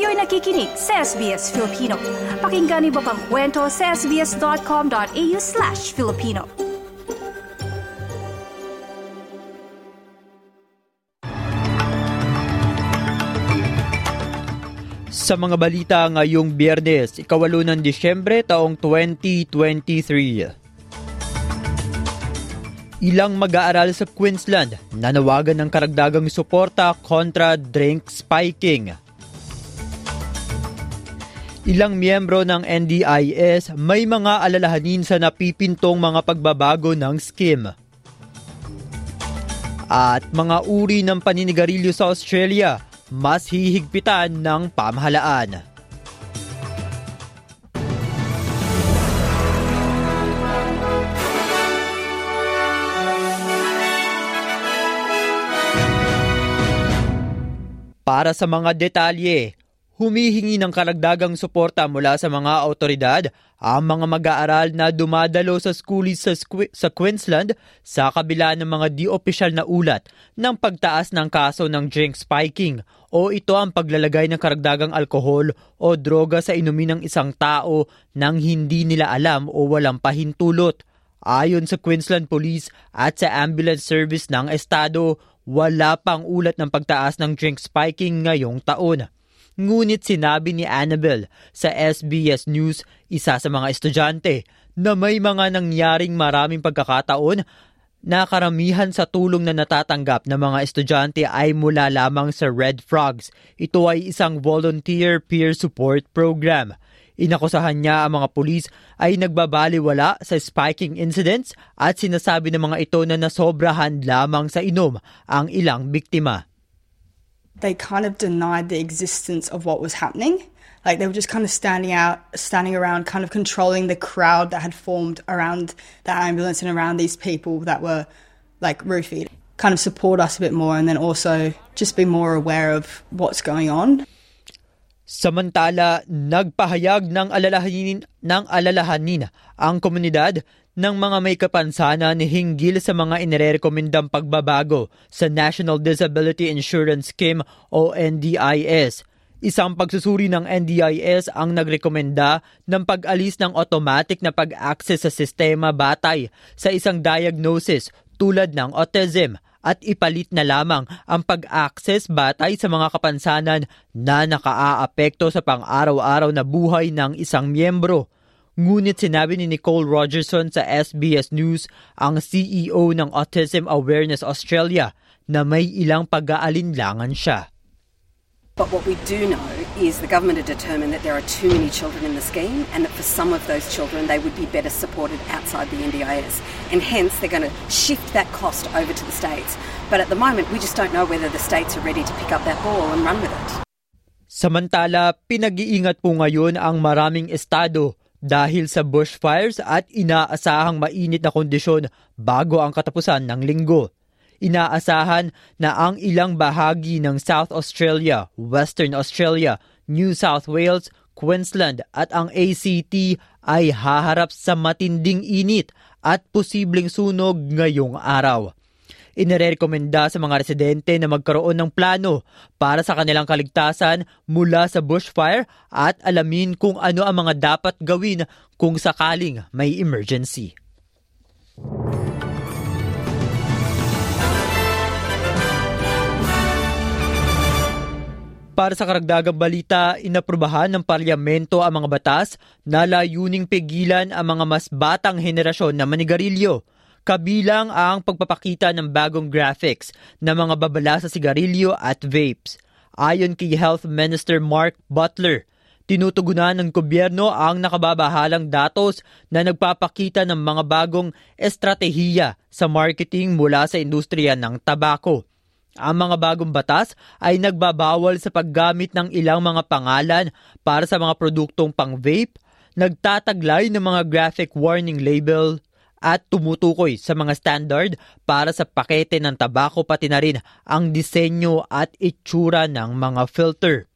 Kayo'y nakikinig sa SBS Filipino. Pakinggan niyo pa ang kwento sa sbs.com.au slash Filipino. Sa mga balita ngayong biyernes, ikawalo ng Disyembre taong 2023. Ilang mag-aaral sa Queensland nanawagan ng karagdagang suporta kontra drink spiking. Ilang miyembro ng NDIS may mga alalahanin sa napipintong mga pagbabago ng skim. At mga uri ng paninigarilyo sa Australia mas hihigpitan ng pamahalaan. Para sa mga detalye, humihingi ng karagdagang suporta mula sa mga autoridad ang mga mag-aaral na dumadalo sa schoolies sa, Squ- sa Queensland sa kabila ng mga di-opisyal na ulat ng pagtaas ng kaso ng drink spiking o ito ang paglalagay ng karagdagang alkohol o droga sa inumin ng isang tao nang hindi nila alam o walang pahintulot. Ayon sa Queensland Police at sa ambulance service ng estado, wala pang ulat ng pagtaas ng drink spiking ngayong taon. Ngunit sinabi ni Annabel sa SBS News, isa sa mga estudyante, na may mga nangyaring maraming pagkakataon na karamihan sa tulong na natatanggap ng mga estudyante ay mula lamang sa Red Frogs. Ito ay isang volunteer peer support program. Inakusahan niya ang mga pulis ay nagbabaliwala sa spiking incidents at sinasabi ng mga ito na nasobrahan lamang sa inom ang ilang biktima. They kind of denied the existence of what was happening. Like they were just kind of standing out, standing around, kind of controlling the crowd that had formed around the ambulance and around these people that were like roofied. Kind of support us a bit more and then also just be more aware of what's going on. Samantala, nagpahayag ng alalahanin, ng alalahanin ang komunidad ng mga may kapansanan hinggil sa mga inirekomendang pagbabago sa National Disability Insurance Scheme o NDIS. Isang pagsusuri ng NDIS ang nagrekomenda ng pag-alis ng automatic na pag-access sa sistema batay sa isang diagnosis tulad ng autism at ipalit na lamang ang pag-access batay sa mga kapansanan na nakaaapekto sa pang-araw-araw na buhay ng isang miyembro. Ngunit sinabi ni Nicole Rogerson sa SBS News, ang CEO ng Autism Awareness Australia, na may ilang pag-aalinlangan siya. But what we do know is the government have determined that there are too many children in the scheme and that for some of those children they would be better supported outside the NDIS. And hence they're going to shift that cost over to the states. But at the moment we just don't know whether the states are ready to pick up that ball and run with it. Samantala, pinag-iingat po ngayon ang maraming estado dahil sa bushfires at inaasahang mainit na kondisyon bago ang katapusan ng linggo. Inaasahan na ang ilang bahagi ng South Australia, Western Australia, New South Wales, Queensland at ang ACT ay haharap sa matinding init at posibleng sunog ngayong araw. Inirekomenda sa mga residente na magkaroon ng plano para sa kanilang kaligtasan mula sa bushfire at alamin kung ano ang mga dapat gawin kung sakaling may emergency. Para sa karagdagang balita, inaprubahan ng parlamento ang mga batas na layuning pigilan ang mga mas batang henerasyon na manigarilyo. Kabilang ang pagpapakita ng bagong graphics ng mga babala sa sigarilyo at vapes. Ayon kay Health Minister Mark Butler, tinutugunan ng gobyerno ang nakababahalang datos na nagpapakita ng mga bagong estratehiya sa marketing mula sa industriya ng tabako. Ang mga bagong batas ay nagbabawal sa paggamit ng ilang mga pangalan para sa mga produktong pang-vape, nagtataglay ng mga graphic warning label at tumutukoy sa mga standard para sa pakete ng tabako pati na rin ang disenyo at itsura ng mga filter.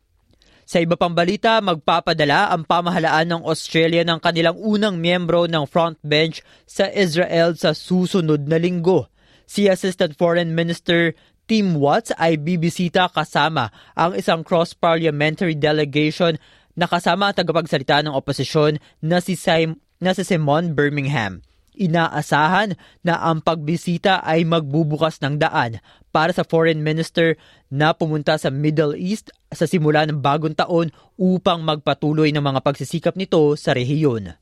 Sa iba pang balita, magpapadala ang pamahalaan ng Australia ng kanilang unang miyembro ng front bench sa Israel sa susunod na linggo. Si Assistant Foreign Minister Team Watts ay bibisita kasama ang isang cross-parliamentary delegation na kasama ang tagapagsalita ng oposisyon na si, Sim- na si Simon Birmingham. Inaasahan na ang pagbisita ay magbubukas ng daan para sa foreign minister na pumunta sa Middle East sa simula ng bagong taon upang magpatuloy ng mga pagsisikap nito sa rehiyon.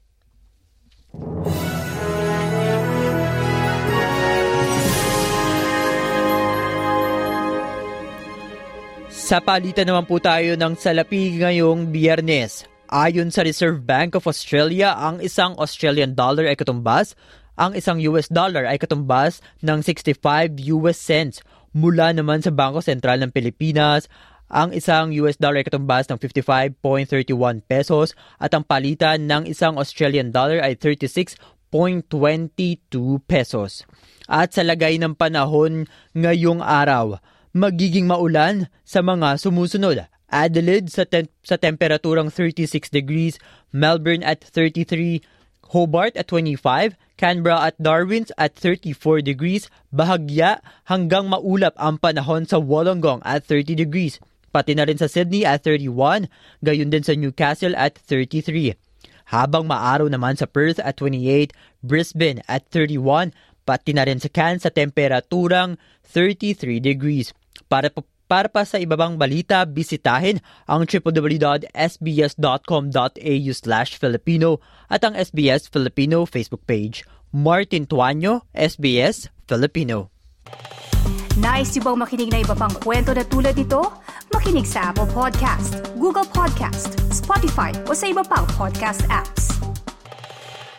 Sa palitan naman po tayo ng salapi ngayong biyernes. Ayon sa Reserve Bank of Australia, ang isang Australian dollar ay katumbas, ang isang US dollar ay katumbas ng 65 US cents. Mula naman sa Bangko Sentral ng Pilipinas, ang isang US dollar ay katumbas ng 55.31 pesos at ang palitan ng isang Australian dollar ay 36.22 pesos. At sa lagay ng panahon ngayong araw, magiging maulan sa mga sumusunod. Adelaide sa, te- sa temperaturang 36 degrees, Melbourne at 33, Hobart at 25, Canberra at Darwin at 34 degrees, bahagya hanggang maulap ang panahon sa Wollongong at 30 degrees, pati na rin sa Sydney at 31, gayon din sa Newcastle at 33. Habang maaraw naman sa Perth at 28, Brisbane at 31, pati na rin sa Cairns sa temperaturang 33 degrees. Para, para pa sa ibabang balita, bisitahin ang www.sbs.com.au slash Filipino at ang SBS Filipino Facebook page. Martin Tuanyo, SBS Filipino. Nice yung bang makinig na iba pang kwento na tulad ito? Makinig sa Apple Podcast, Google Podcast, Spotify o sa iba pang podcast apps.